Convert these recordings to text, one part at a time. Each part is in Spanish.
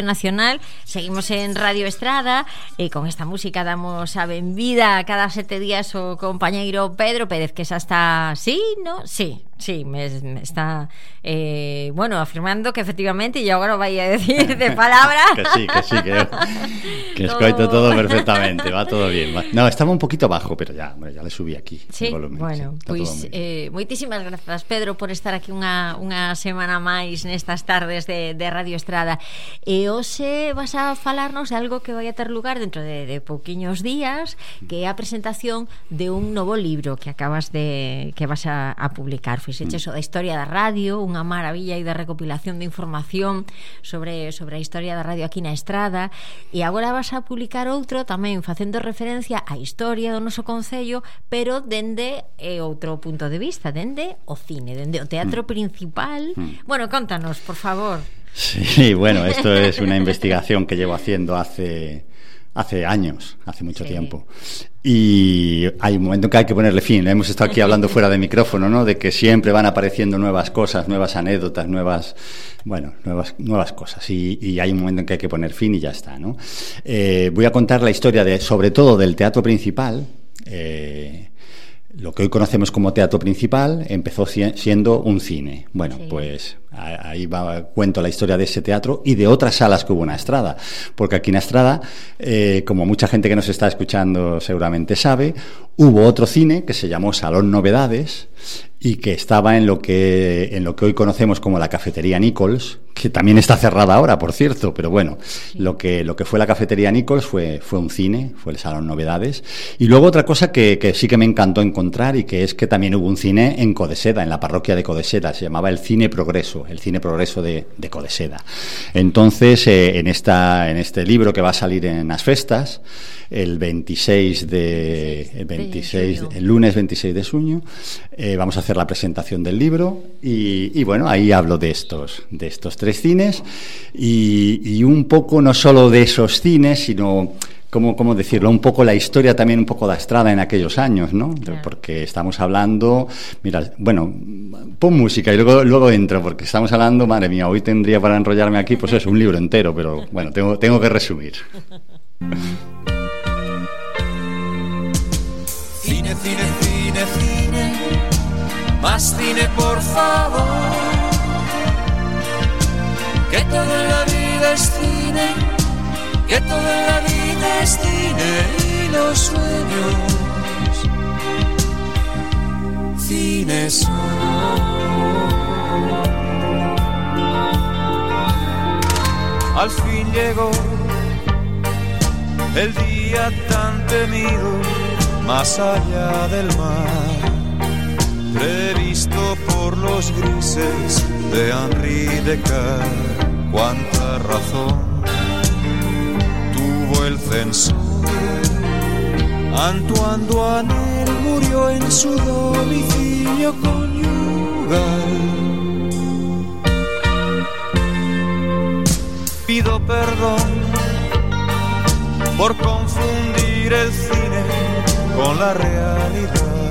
Nacional, seguimos en Radio Estrada e con esta música damos a benvida cada sete días o compañeiro Pedro Pérez que xa está, sí, no? Sí, Sí, me, me está, eh, bueno, afirmando que efectivamente, e agora vai a decir de palabra. que sí, que sí, que, que escoito todo perfectamente, va todo bien. Va. No, estaba un poquito bajo, pero ya, bueno, ya le subí aquí sí, el volumen. Bueno, sí, pois eh, moitísimas grazas, Pedro, por estar aquí unha, unha semana máis nestas tardes de, de Radio Estrada. Eh, e hoxe eh, vas a falarnos de algo que vai a ter lugar dentro de, de pouquiños días, que é a presentación de un novo libro que acabas de que vas a, a publicar, fixeches mm. da historia da radio, unha maravilla e da recopilación de información sobre sobre a historia da radio aquí na estrada e agora vas a publicar outro tamén facendo referencia á historia do noso concello, pero dende eh, outro punto de vista, dende o cine, dende o teatro mm. principal. Mm. Bueno, contanos, por favor. Sí, bueno, esto es una investigación que llevo haciendo hace hace años, hace mucho sí. tiempo. Y hay un momento en que hay que ponerle fin. Hemos estado aquí hablando fuera de micrófono, ¿no? De que siempre van apareciendo nuevas cosas, nuevas anécdotas, nuevas, bueno, nuevas, nuevas cosas. Y, y hay un momento en que hay que poner fin y ya está, ¿no? Eh, voy a contar la historia de, sobre todo del teatro principal. Eh, lo que hoy conocemos como teatro principal empezó siendo un cine. Bueno, sí. pues ahí va, cuento la historia de ese teatro y de otras salas que hubo en Estrada. Porque aquí en Estrada, eh, como mucha gente que nos está escuchando seguramente sabe, hubo otro cine que se llamó Salón Novedades y que estaba en lo que, en lo que hoy conocemos como la cafetería Nichols, que también está cerrada ahora, por cierto, pero bueno, lo, que, lo que fue la cafetería Nichols fue, fue un cine, fue el Salón Novedades. Y luego otra cosa que, que sí que me encantó encontrar y que es que también hubo un cine en Codeseda, en la parroquia de Codeseda, se llamaba el Cine Progreso, el Cine Progreso de, de Codeseda. Entonces, eh, en, esta, en este libro que va a salir en las festas, el 26 de, el 26, el lunes 26 de junio, eh, vamos a hacer la presentación del libro y, y, bueno, ahí hablo de estos, de estos tres cines y, y un poco no solo de esos cines, sino ¿cómo, ¿cómo, decirlo? Un poco la historia también un poco de Estrada en aquellos años, ¿no? Yeah. Porque estamos hablando, mira, bueno, pon música y luego, luego entro, porque estamos hablando, madre mía, hoy tendría para enrollarme aquí, pues es un libro entero, pero bueno, tengo, tengo que resumir. Cine, cine, más cine por favor. Que todo en la vida es cine, que todo en la vida es cine y los sueños. Cine son. Al fin llegó el día tan temido más allá del mar, previsto por los grises de Henri Descartes. Cuánta razón tuvo el censor. Antoine Duanel murió en su domicilio conyugal. Pido perdón por confundir el cine con la realidad.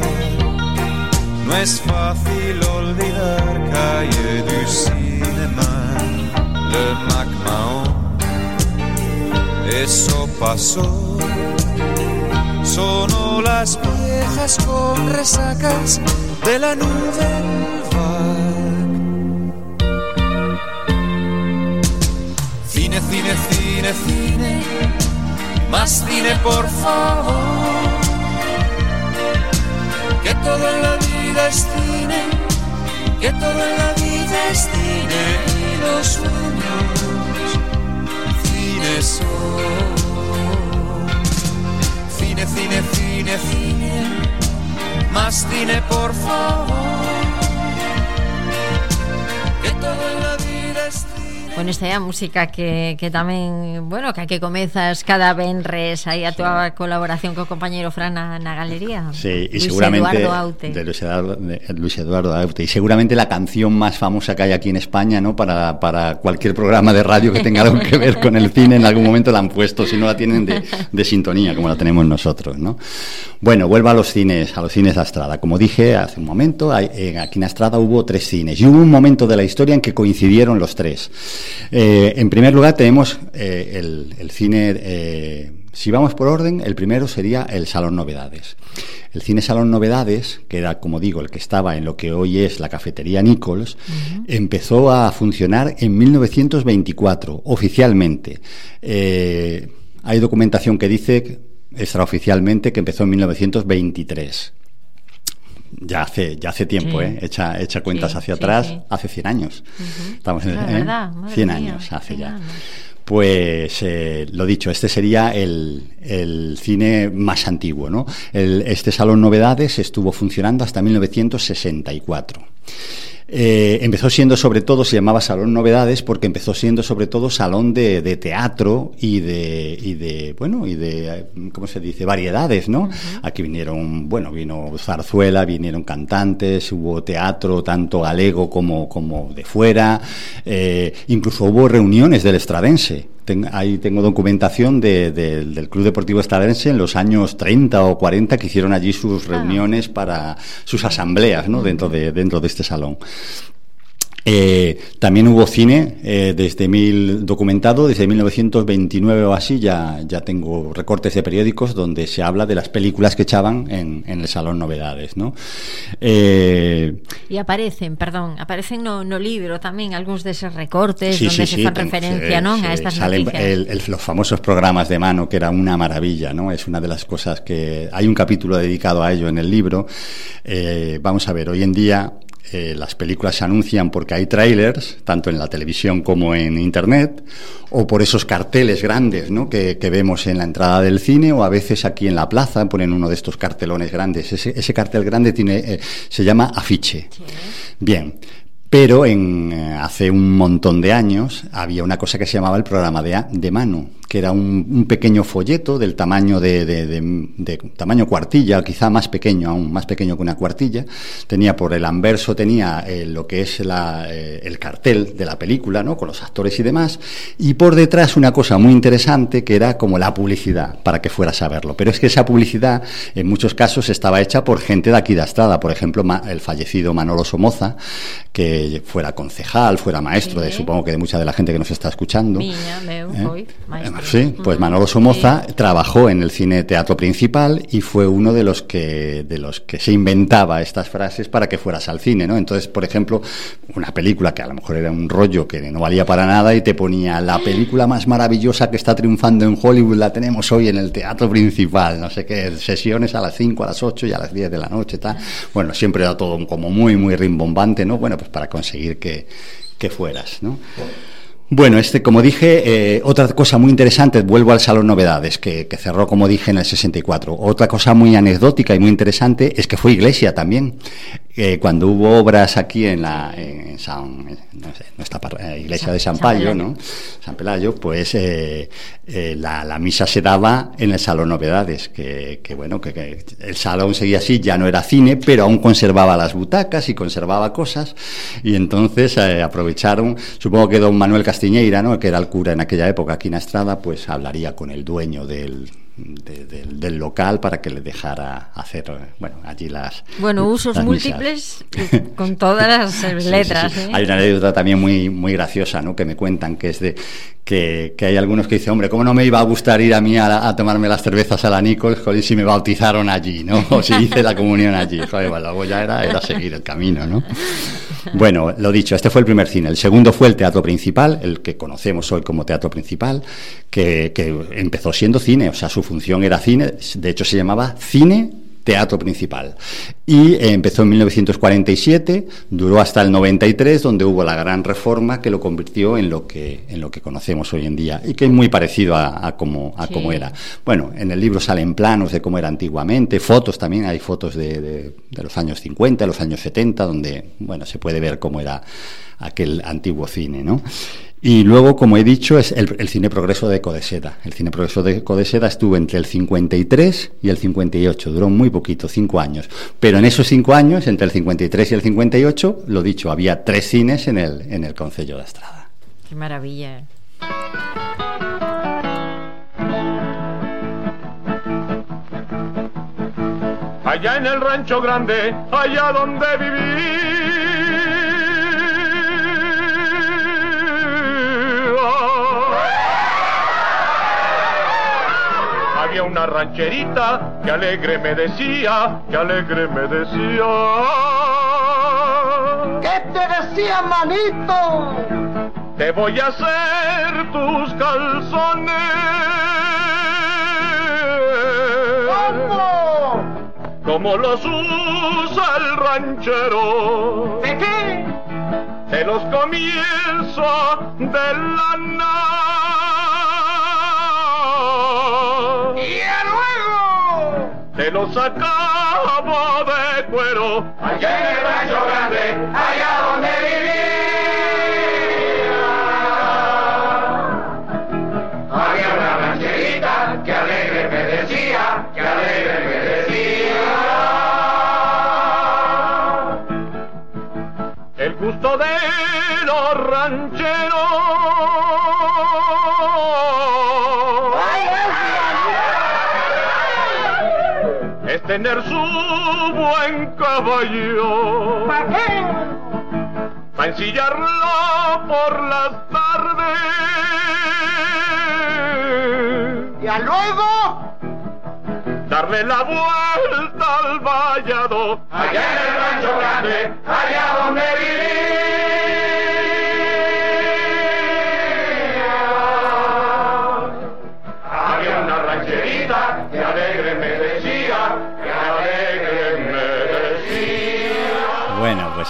No es fácil olvidar calle du cinéma, le MacMahon. Eso pasó. Sonó las viejas con resacas de la nube Cine, cine, cine, cine, más cine por favor que todo en la es cine, que todo en la vida es cine y los sueños cine son. Cine, cine, cine, cine, más cine por favor, que todo en Bueno, esta é a música que, que tamén, bueno, que que comezas cada venres aí a túa sí. colaboración co compañeiro Fran na, na galería. Sí, y Luis seguramente Eduardo Aute. de Luis Eduardo, de Luis Eduardo Aute y seguramente la canción más famosa que hay aquí en España, ¿no? Para, para cualquier programa de radio que tenga algo que ver con el cine en algún momento la han puesto, si no la tienen de, de sintonía como la tenemos nosotros, ¿no? Bueno, vuelvo a los cines, a los cines de Astrada. Como dije hace un momento, hay, en, aquí en Astrada hubo tres cines y hubo un momento de la historia en que coincidieron los tres. Eh, en primer lugar tenemos eh, el, el, cine, eh, si vamos por orden, el primero sería el Salón Novedades. El cine Salón Novedades, que era, como digo, el que estaba en lo que hoy es la cafetería Nichols, uh -huh. empezó a funcionar en 1924, oficialmente. hay documentación que dice extraoficialmente que empezó en 1923 ya hace ya hace tiempo, sí. ¿eh? Echa, echa cuentas sí, hacia atrás, hace 100 años. Uh -huh. Estamos en la ¿eh? verdad, 100 mía, años hace 100 ya. años. Pues eh, lo dicho, este sería el, el cine más antiguo, ¿no? El, este Salón Novedades estuvo funcionando hasta 1964. Eh, empezó siendo sobre todo, se llamaba Salón Novedades, porque empezó siendo sobre todo salón de, de teatro y de, y de, bueno, y de, ¿cómo se dice? Variedades, ¿no? Uh -huh. Aquí vinieron, bueno, vino zarzuela, vinieron cantantes, hubo teatro, tanto galego como, como de fuera, eh, incluso hubo reuniones del estradense. Ten, ahí tengo documentación de, de, del Club Deportivo Estadense en los años 30 o 40 que hicieron allí sus reuniones ah. para sus asambleas ¿no? dentro, de, dentro de este salón. Eh, también hubo cine eh, desde mil documentado desde 1929 o así ya ya tengo recortes de periódicos donde se habla de las películas que echaban en, en el salón novedades ¿no? Eh, y aparecen perdón aparecen no, no libro también algunos de esos recortes sí, donde sí, se sí, fan referencia ¿no? a estas salen noticias el, el, los famosos programas de mano que era una maravilla ¿no? es una de las cosas que hay un capítulo dedicado a ello en el libro vamos a ver hoy en día eh, las películas se anuncian porque hay trailers, tanto en la televisión como en Internet, o por esos carteles grandes ¿no? que, que, vemos en la entrada del cine, o a veces aquí en la plaza ponen uno de estos cartelones grandes. Ese, ese cartel grande tiene, eh, se llama afiche. Sí. Bien. Pero en, eh, hace un montón de años había una cosa que se llamaba el programa de, de mano, que era un, un, pequeño folleto del tamaño de, de, de, de, tamaño cuartilla, quizá más pequeño, aún más pequeño que una cuartilla. Tenía por el anverso tenía eh, lo que es la, eh, el cartel de la película, ¿no? Con los actores y demás. Y por detrás una cosa muy interesante que era como la publicidad, para que fueras a verlo. Pero es que esa publicidad en muchos casos estaba hecha por gente de aquí de Estrada. Por ejemplo, el fallecido Manolo Somoza, que fuera concejal, fuera maestro, sí. de, supongo que de mucha de la gente que nos está escuchando. Miña, meu, ¿Eh? maestro. Sí, pues Manolo Somoza sí. trabajó en el cine teatro principal y fue uno de los que de los que se inventaba estas frases para que fueras al cine, ¿no? Entonces, por ejemplo, una película que a lo mejor era un rollo que no valía para nada y te ponía la película más maravillosa que está triunfando en Hollywood la tenemos hoy en el teatro principal, no sé qué, sesiones a las 5, a las 8 y a las 10 de la noche, tal. Bueno, siempre era todo como muy muy rimbombante, ¿no? Bueno, pues para conseguir que, que fueras, ¿no? Bueno, este, como dije, eh, otra cosa muy interesante, vuelvo al Salón Novedades, que, que, cerró, como dije, en el 64. Otra cosa muy anecdótica y muy interesante es que fue iglesia también. Eh, cuando hubo obras aquí en la en San, no sé, nuestra eh, iglesia San, de San Payo, ¿no? San Pelayo, pues eh, eh, la, la, misa se daba en el Salón Novedades, que, que bueno, que, que, el salón seguía así, ya no era cine, pero aún conservaba las butacas y conservaba cosas, y entonces aprovecharon, supongo que don Manuel Castiñeira, ¿no? que era el cura en aquella época aquí en Estrada, pues hablaría con el dueño del, de, de, del local para que le dejara hacer bueno allí las bueno usos las múltiples con todas las letras sí, sí, sí. ¿eh? hay una anécdota también muy muy graciosa no que me cuentan que es de que, hay algunos que dicen, hombre, ¿cómo no me iba a gustar ir a mí a, tomarme las cervezas a la Nichols joder, si me bautizaron allí, ¿no? O si hice la comunión allí. Joder, bueno, luego ya era, era seguir el camino, ¿no? Bueno, lo dicho, este fue el primer cine. El segundo fue el teatro principal, el que conocemos hoy como teatro principal, que, que empezó siendo cine, o sea, su función era cine, de hecho se llamaba cine teatro principal. Y eh, empezó en 1947, duró hasta el 93, donde hubo la gran reforma que lo convirtió en lo que, en lo que conocemos hoy en día y que es muy parecido a, a cómo a sí. cómo era. Bueno, en el libro salen planos de cómo era antiguamente, fotos también, hay fotos de, de, de los años 50, de los años 70, donde, bueno, se puede ver cómo era aquel antiguo cine, ¿no? Y luego, como he dicho, es el, cine progreso de Codeseda. El cine progreso de Codeseda estuvo entre el 53 y el 58, duró muy poquito, cinco años. Pero en esos cinco años, entre el 53 y el 58, lo dicho, había tres cines en el, en el Concello de Estrada. Qué maravilla. Allá en el rancho grande, allá donde viví una rancherita que alegre me decía, que alegre me decía. ¿Qué te decía, manito? Te voy a hacer tus calzones. ¿Cómo? Como los usa el ranchero. ¿De qué? Te los comienzo de lana. Se lo sacaba de cuero. Allá en el rancho grande, allá donde vivía. Había una rancherita que alegre me decía, que alegre me decía. El gusto de los rancheros tener su buen caballo. ¿Para qué? Para ensillarlo por las tardes. ¿Y a luego? Darle la vuelta al vallado. Allá en el rancho grande,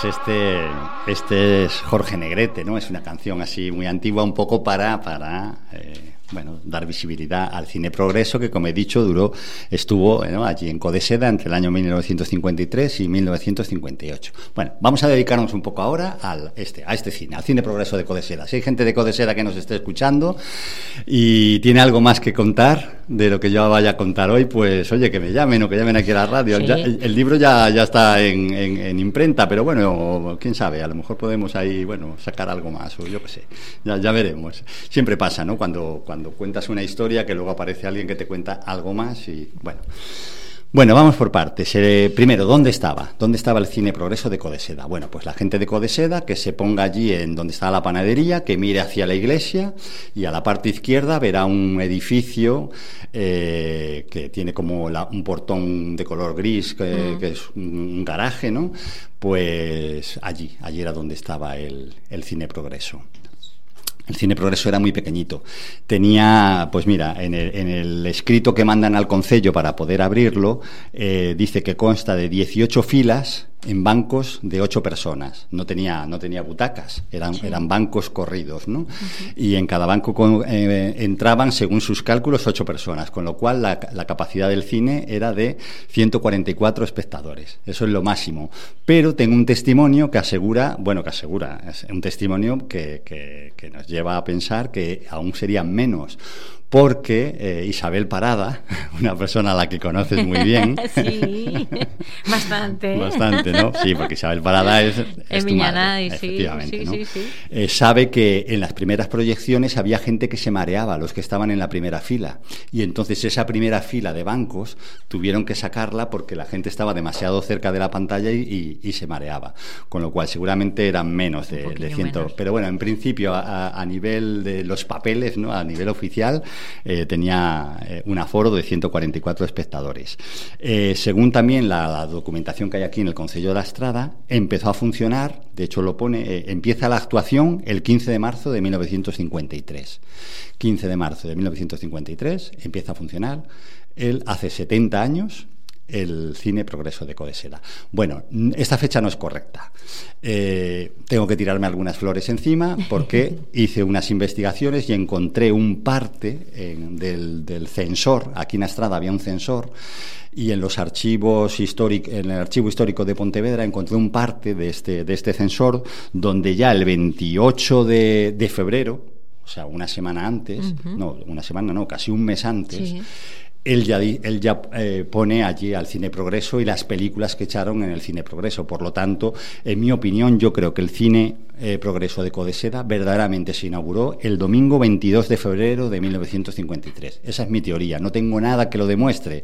Pues este, este es Jorge Negrete, ¿no? Es una canción así muy antigua, un poco para, para eh, bueno, dar visibilidad al cine progreso que, como he dicho, duró, estuvo allí en Codeseda entre el año 1953 y 1958. Bueno, vamos a dedicarnos un poco ahora al este, a este cine, al cine progreso de Codeseda. Si hay gente de Codeseda que nos esté escuchando y tiene algo más que contar de lo que yo vaya a contar hoy, pues oye, que me llamen o que llamen aquí a la radio. el, libro ya, ya está en, en, imprenta, pero bueno, quién sabe, a lo mejor podemos ahí, bueno, sacar algo más o yo qué sé, ya, ya veremos. Siempre pasa, ¿no? Cuando, cuando cuando cuentas una historia que luego aparece alguien que te cuenta algo más y bueno. Bueno, vamos por partes. Eh, primero, ¿dónde estaba? ¿Dónde estaba el cine progreso de Codeseda? Bueno, pues la gente de Codeseda que se ponga allí en donde está la panadería, que mire hacia la iglesia y a la parte izquierda verá un edificio eh, que tiene como un portón de color gris, que, es un garaje, ¿no? Pues allí, allí era donde estaba el, el cine progreso. El cine progreso era muy pequeñito. Tenía, pues mira, en el, escrito que mandan al concello para poder abrirlo, eh, dice que consta de 18 filas en bancos de ocho personas. No tenía, no tenía butacas, eran, eran bancos corridos, ¿no? Y en cada banco eh, entraban, según sus cálculos, ocho personas, con lo cual la, capacidad del cine era de 144 espectadores. Eso es lo máximo. Pero tengo un testimonio que asegura, bueno, que asegura, es un testimonio que, que, que nos lleva a pensar que aún serían menos porque eh, Isabel Parada, una persona a la que conoces muy bien. sí, bastante. bastante, ¿no? Sí, porque Isabel Parada es, es tu madre, efectivamente, sí, sí, eh, sabe que en las primeras proyecciones había gente que se mareaba, los que estaban en la primera fila. Y entonces esa primera fila de bancos tuvieron que sacarla porque la gente estaba demasiado cerca de la pantalla y, se mareaba. Con lo cual seguramente eran menos de, de ciento. Pero bueno, en principio a, a nivel de los papeles, ¿no? A nivel oficial eh, tenía eh, un aforo de 144 espectadores. Eh, según también la, documentación que hay aquí en el Consejo de la Estrada, empezó a funcionar, de hecho lo pone, empieza la actuación el 15 de marzo de 1953. 15 de marzo de 1953 empieza a funcionar. Él hace 70 años el Cine Progreso de Codeseda. Bueno, esta fecha no es correcta. Eh, tengo que tirarme algunas flores encima porque hice unas investigaciones y encontré un parte del, del censor. Aquí en Estrada había un censor y en los archivos históricos, en el archivo histórico de Pontevedra encontré un parte de este, de este censor donde ya el 28 de, de febrero, o sea, una semana antes, no, una semana no, casi un mes antes, él ya, él ya eh, pone allí al Cine Progreso y las películas que echaron en el Cine Progreso. Por lo tanto, en mi opinión, yo creo que el Cine eh, Progreso de Codeseda verdaderamente se inauguró el domingo 22 de febrero de 1953. Esa es mi teoría. No tengo nada que lo demuestre,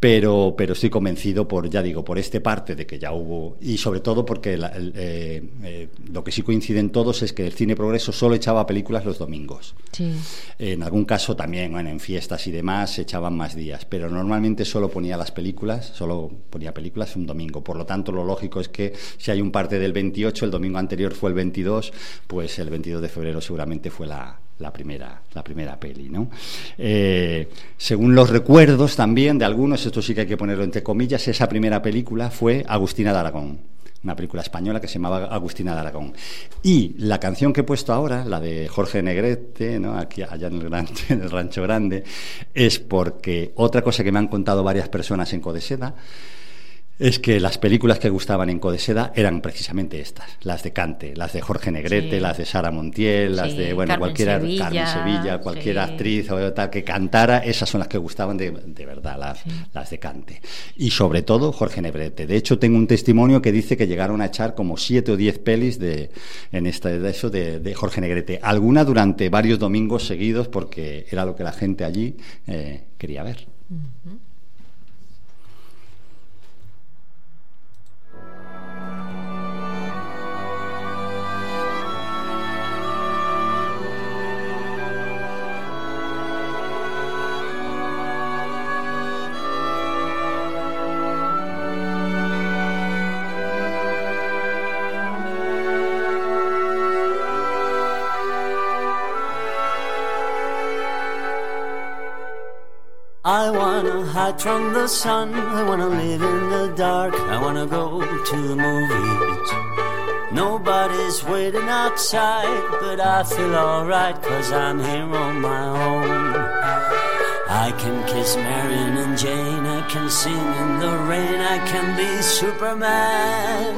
pero, pero estoy convencido por, ya digo, por este parte de que ya hubo, y sobre todo porque eh, eh, lo que sí coinciden todos es que el Cine Progreso solo echaba películas los domingos. Sí. En algún caso también, bueno, en fiestas y demás se echaban más días, pero normalmente solo ponía las películas, solo ponía películas un domingo. Por lo tanto, lo lógico es que si hay un parte del 28, el domingo anterior fue el 22, pues el 22 de febrero seguramente fue la, primera, la primera peli. ¿no? Eh, según los recuerdos también de algunos, esto sí que hay que ponerlo entre comillas, esa primera película fue Agustina de Aragón, una película española que se llamaba Agustina de Aragón. Y la canción que he puesto ahora, la de Jorge Negrete, aquí allá en el, en el Rancho Grande, es porque otra cosa que me han contado varias personas en Codeseda, es que las películas que gustaban en Codeseda eran precisamente estas, las de Cante, las de Jorge Negrete, las de Sara Montiel, las de, bueno, cualquiera, Carmen Sevilla, cualquier actriz o tal que cantara, esas son las que gustaban de, de verdad, las, las de Cante. Y sobre todo Jorge Negrete. De hecho, tengo un testimonio que dice que llegaron a echar como siete o diez pelis de, en esta, de eso de, de Jorge Negrete. Alguna durante varios domingos seguidos porque era lo que la gente allí eh, quería ver. Wanna hide from the sun. I wanna live in the dark. I wanna go to the movies. Nobody's waiting outside, but I feel alright cause I'm here on my own. I can kiss Marion and Jane, I can sing in the rain, I can be Superman.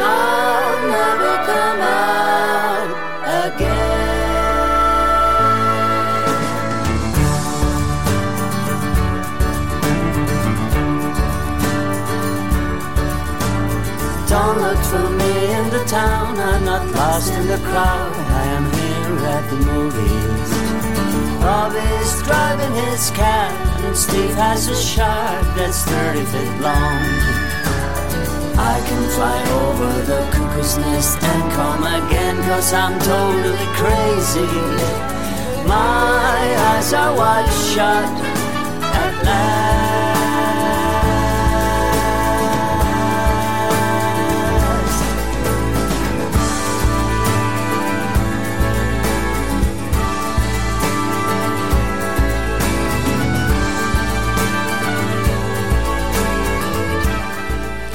I'll never come out again. Town. I'm not lost in the crowd. I am here at the movies. Bobby's driving his cat, and Steve has a shark that's 30 feet long. I can fly over the cuckoo's nest and come again, cause I'm totally crazy. My eyes are wide shut at last.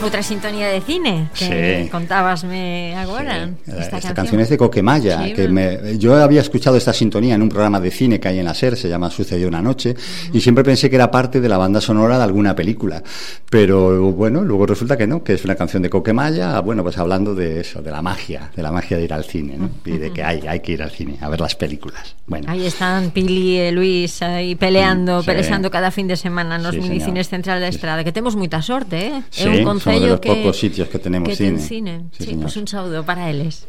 Outra sintonía de cine que Sí. contábasme agora. Sí. Esta, canción es de Coquemaya, Sí, que me, yo había escuchado esta sintonía en un programa de cine que hay en la SER, se llama Sucedió una noche, y siempre pensé que era parte de la banda sonora de alguna película. Pero bueno, luego resulta que no, que es una canción de Coquemaya, bueno, pues hablando de eso, de la magia, de la magia de ir al cine, ¿no? Y de que hay, hay que ir al cine, a ver las películas. Bueno, Aí están Pili e Luis aí peleando, sí. pelexando cada fin de semana nos Sí, minicines. Central da Estrada, que temos moita sorte, eh? É un de los que pocos sitios que tenemos que cine. cine. Sí, pues un saludo para eles.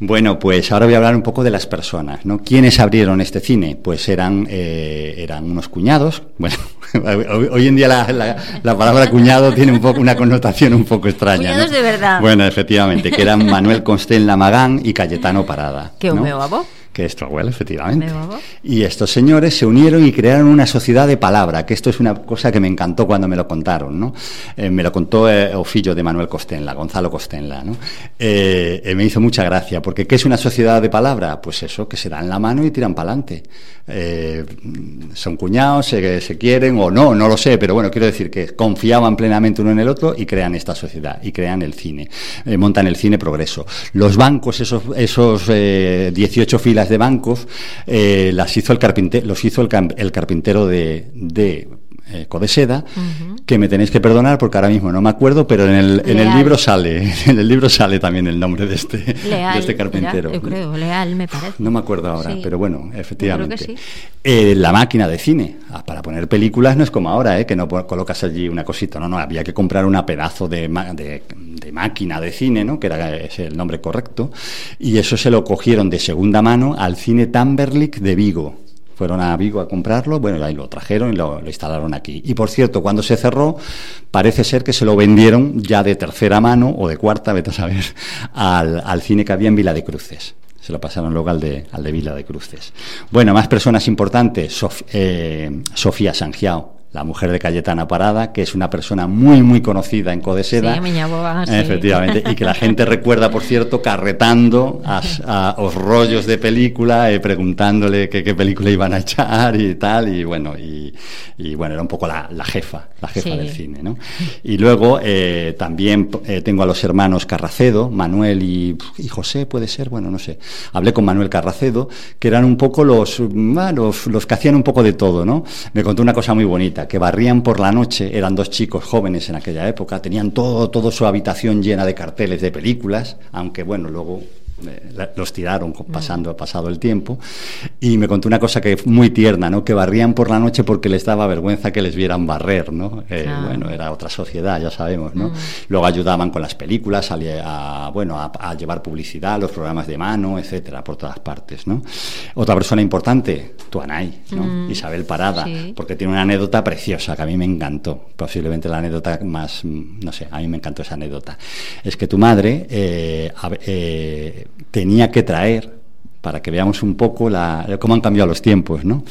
Bueno, pues ahora voy a hablar un poco de las personas, ¿no? ¿Quiénes abrieron este cine? Pues eran, eh, eran unos cuñados. Bueno, hoy, en día la, la- la palabra cuñado tiene un poco una connotación un poco extraña. Cuñados ¿no? de verdad. Bueno, efectivamente, que eran Manuel Constel Lamagán y Cayetano Parada. Que o ¿no? Que es efectivamente. Y estos señores se unieron y crearon una sociedad de palabra, que esto es una cosa que me encantó cuando me lo contaron, ¿no? Eh, me lo contó eh, Ofillo de Manuel Costenla, Gonzalo Costenla, ¿no? Eh, eh, me hizo mucha gracia, porque ¿qué es una sociedad de palabra? Pues eso, que se dan la mano y tiran para adelante. son cuñados, se, se quieren o no, no lo sé, pero bueno, quiero decir que confiaban plenamente uno en el otro y crean esta sociedad y crean el cine, montan el cine progreso. Los bancos, esos, esos 18 filas de bancos, las hizo el carpintero, los hizo el, el carpintero de, de eh, Codeseda, que me tenéis que perdonar porque ahora mismo no me acuerdo, pero en el, en el libro sale, en el libro sale también el nombre de este, de este carpintero. yo creo, Leal me parece. No me acuerdo ahora, pero bueno, efectivamente. Eh, la máquina de cine, ah, para poner películas no es como ahora, eh, que no colocas allí una cosita, no, no, había que comprar una pedazo de, de, de máquina de cine, ¿no? que era ese el nombre correcto, y eso se lo cogieron de segunda mano al cine Tamberlik de Vigo fueron a Vigo a comprarlo, bueno, ahí lo trajeron y lo, instalaron aquí. Y por cierto, cuando se cerró, parece ser que se lo vendieron ya de tercera mano o de cuarta, vete a saber, al, al cine que había en Vila de Cruces se lo pasaron luego al de, al de Vila de Cruces. Bueno, más personas importantes, eh, Sofía Sangiao, la mujer de Cayetana Parada, que es una persona muy, muy conocida en Codeseda. Sí, Efectivamente, y que la gente recuerda, por cierto, carretando a, los rollos de película, eh, preguntándole qué, película iban a echar y tal, y bueno, y, bueno, era un poco la, jefa, la jefa del cine, ¿no? Y luego eh, también eh, tengo a los hermanos Carracedo, Manuel y, José, puede ser, bueno, no sé. Hablé con Manuel Carracedo, que eran un poco los, los, los que hacían un poco de todo, ¿no? Me contó una cosa muy bonita que barrían por la noche, eran dos chicos jóvenes en aquella época, tenían todo, todo su habitación llena de carteles de películas, aunque bueno, luego eh, los tiraron pasando, pasado el tiempo, y me contó una cosa que muy tierna, ¿no? Que barrían por la noche porque les daba vergüenza que les vieran barrer, ¿no? Eh, bueno, era otra sociedad, ya sabemos, ¿no? Mm. Luego ayudaban con las películas, a, bueno, a, llevar publicidad, los programas de mano, etcétera, por todas partes, ¿no? Otra persona importante, tu Anay, ¿no? Mm. Isabel Parada, porque tiene una anécdota preciosa que a mí me encantó, posiblemente la anécdota más, no sé, a mí me encantó esa anécdota. Es que tu madre eh, eh tenía que traer, para que veamos un poco la, cómo han cambiado los tiempos, ¿no?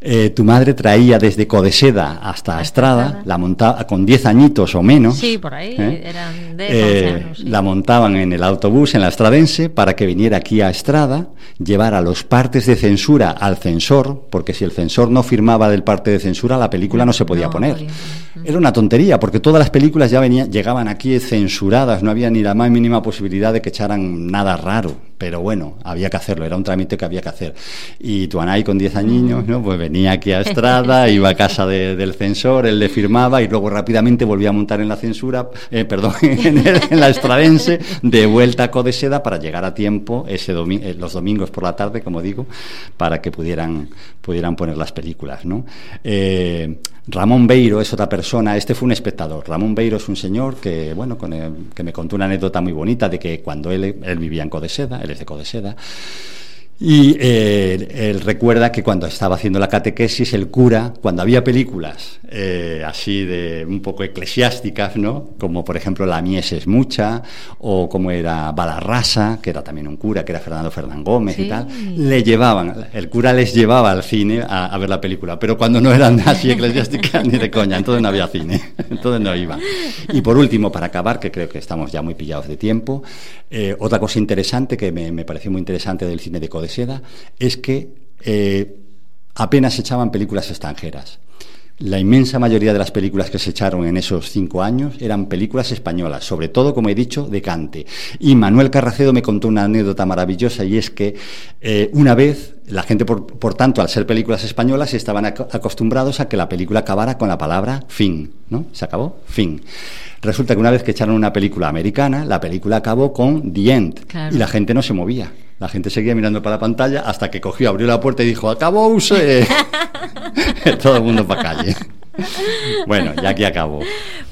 Eh, tu madre traía desde Codeseda hasta Estrada, la montaba con 10 añitos o menos. Sí, por ahí, ¿eh? eran de eh, La montaban en el autobús, en la Estradense, para que viniera aquí a Estrada, llevara los partes de censura al censor, porque si el censor no firmaba del parte de censura, la película no se podía poner. Era una tontería, porque todas las películas ya venían, llegaban aquí censuradas, no había ni la más mínima posibilidad de que echaran nada raro. Pero bueno, había que hacerlo, era un trámite que había que hacer. Y tu Anay con 10 añiños, ¿no? Pues venía aquí a Estrada, iba a casa del censor, él le firmaba y luego rápidamente volvía a montar en la censura, eh, perdón, en, la estradense, de vuelta a Codeseda para llegar a tiempo ese eh, los domingos por la tarde, como digo, para que pudieran, pudieran poner las películas, ¿no? Eh, Ramón Beiro es otra persona, este fue un espectador. Ramón Beiro es un señor que, bueno, que me contó una anécdota muy bonita de que cuando él, él vivía en Codeseda, él es de Codeseda, y eh, él recuerda que cuando estaba haciendo la catequesis, el cura, cuando había películas eh, así de un poco eclesiásticas, ¿no? Como por ejemplo La Mies es mucha, o como era Balarrasa, que era también un cura, que era Fernando Fernán Gómez y tal, le llevaban, el cura les llevaba al cine a, ver la película, pero cuando no eran así eclesiásticas ni de coña, entonces no había cine, entonces no iban. Y por último, para acabar, que creo que estamos ya muy pillados de tiempo, eh, otra cosa interesante que me, me pareció muy interesante del cine de Seda es que eh, apenas se echaban películas extranjeras. La inmensa mayoría de las películas que se echaron en esos cinco años eran películas españolas, sobre todo, como he dicho, de cante. Y Manuel Carracedo me contó una anécdota maravillosa y es que eh, una vez la gente, por, tanto, al ser películas españolas, estaban acostumbrados a que la película acabara con la palabra fin, ¿no? Se acabó, fin. Resulta que una vez que echaron una película americana, la película acabó con The End y la gente no se movía. La gente seguía mirando para la pantalla hasta que cogió, abrió la puerta y dijo, acabó, use. Todo el mundo para calle. bueno, ya aquí acabo.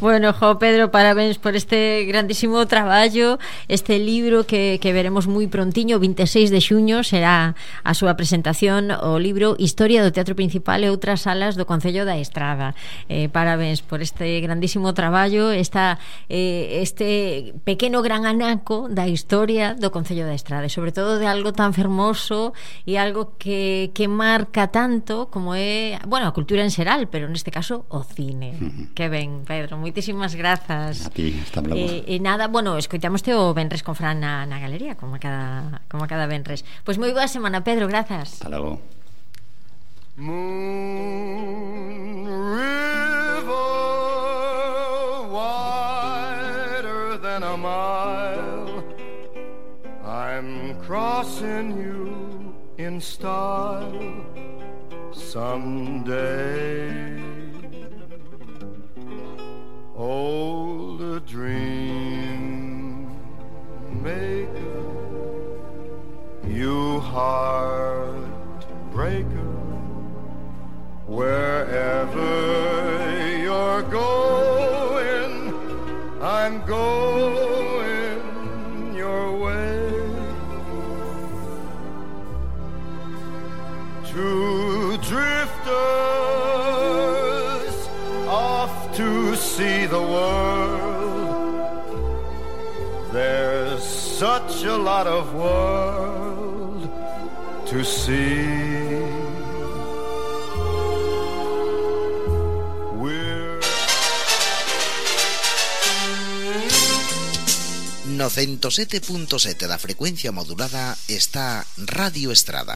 Bueno, Jo Pedro, parabéns por este grandísimo traballo, este libro que, que veremos moi prontiño, 26 de xuño será a súa presentación o libro Historia do Teatro Principal e outras salas do Concello da Estrada. Eh, parabéns por este grandísimo traballo, esta, eh, este pequeno gran anaco da historia do Concello da Estrada, e sobre todo de algo tan fermoso e algo que, que marca tanto como é, bueno, a cultura en xeral, pero neste caso iso o cine. Uh -huh. Que ben, Pedro, moitísimas grazas. A ti, hasta logo. Eh, e, eh, eh, nada, bueno, escoitamoste o Benres con Fran na, na galería, como cada, como cada Benres. Pois pues moi boa semana, Pedro, grazas. Hasta logo. Moon river wider than a mile I'm crossing you in style someday. Old a dream maker, you heartbreaker, wherever a lot of world to see. We're No 107.7 da frecuencia modulada está Radio Estrada.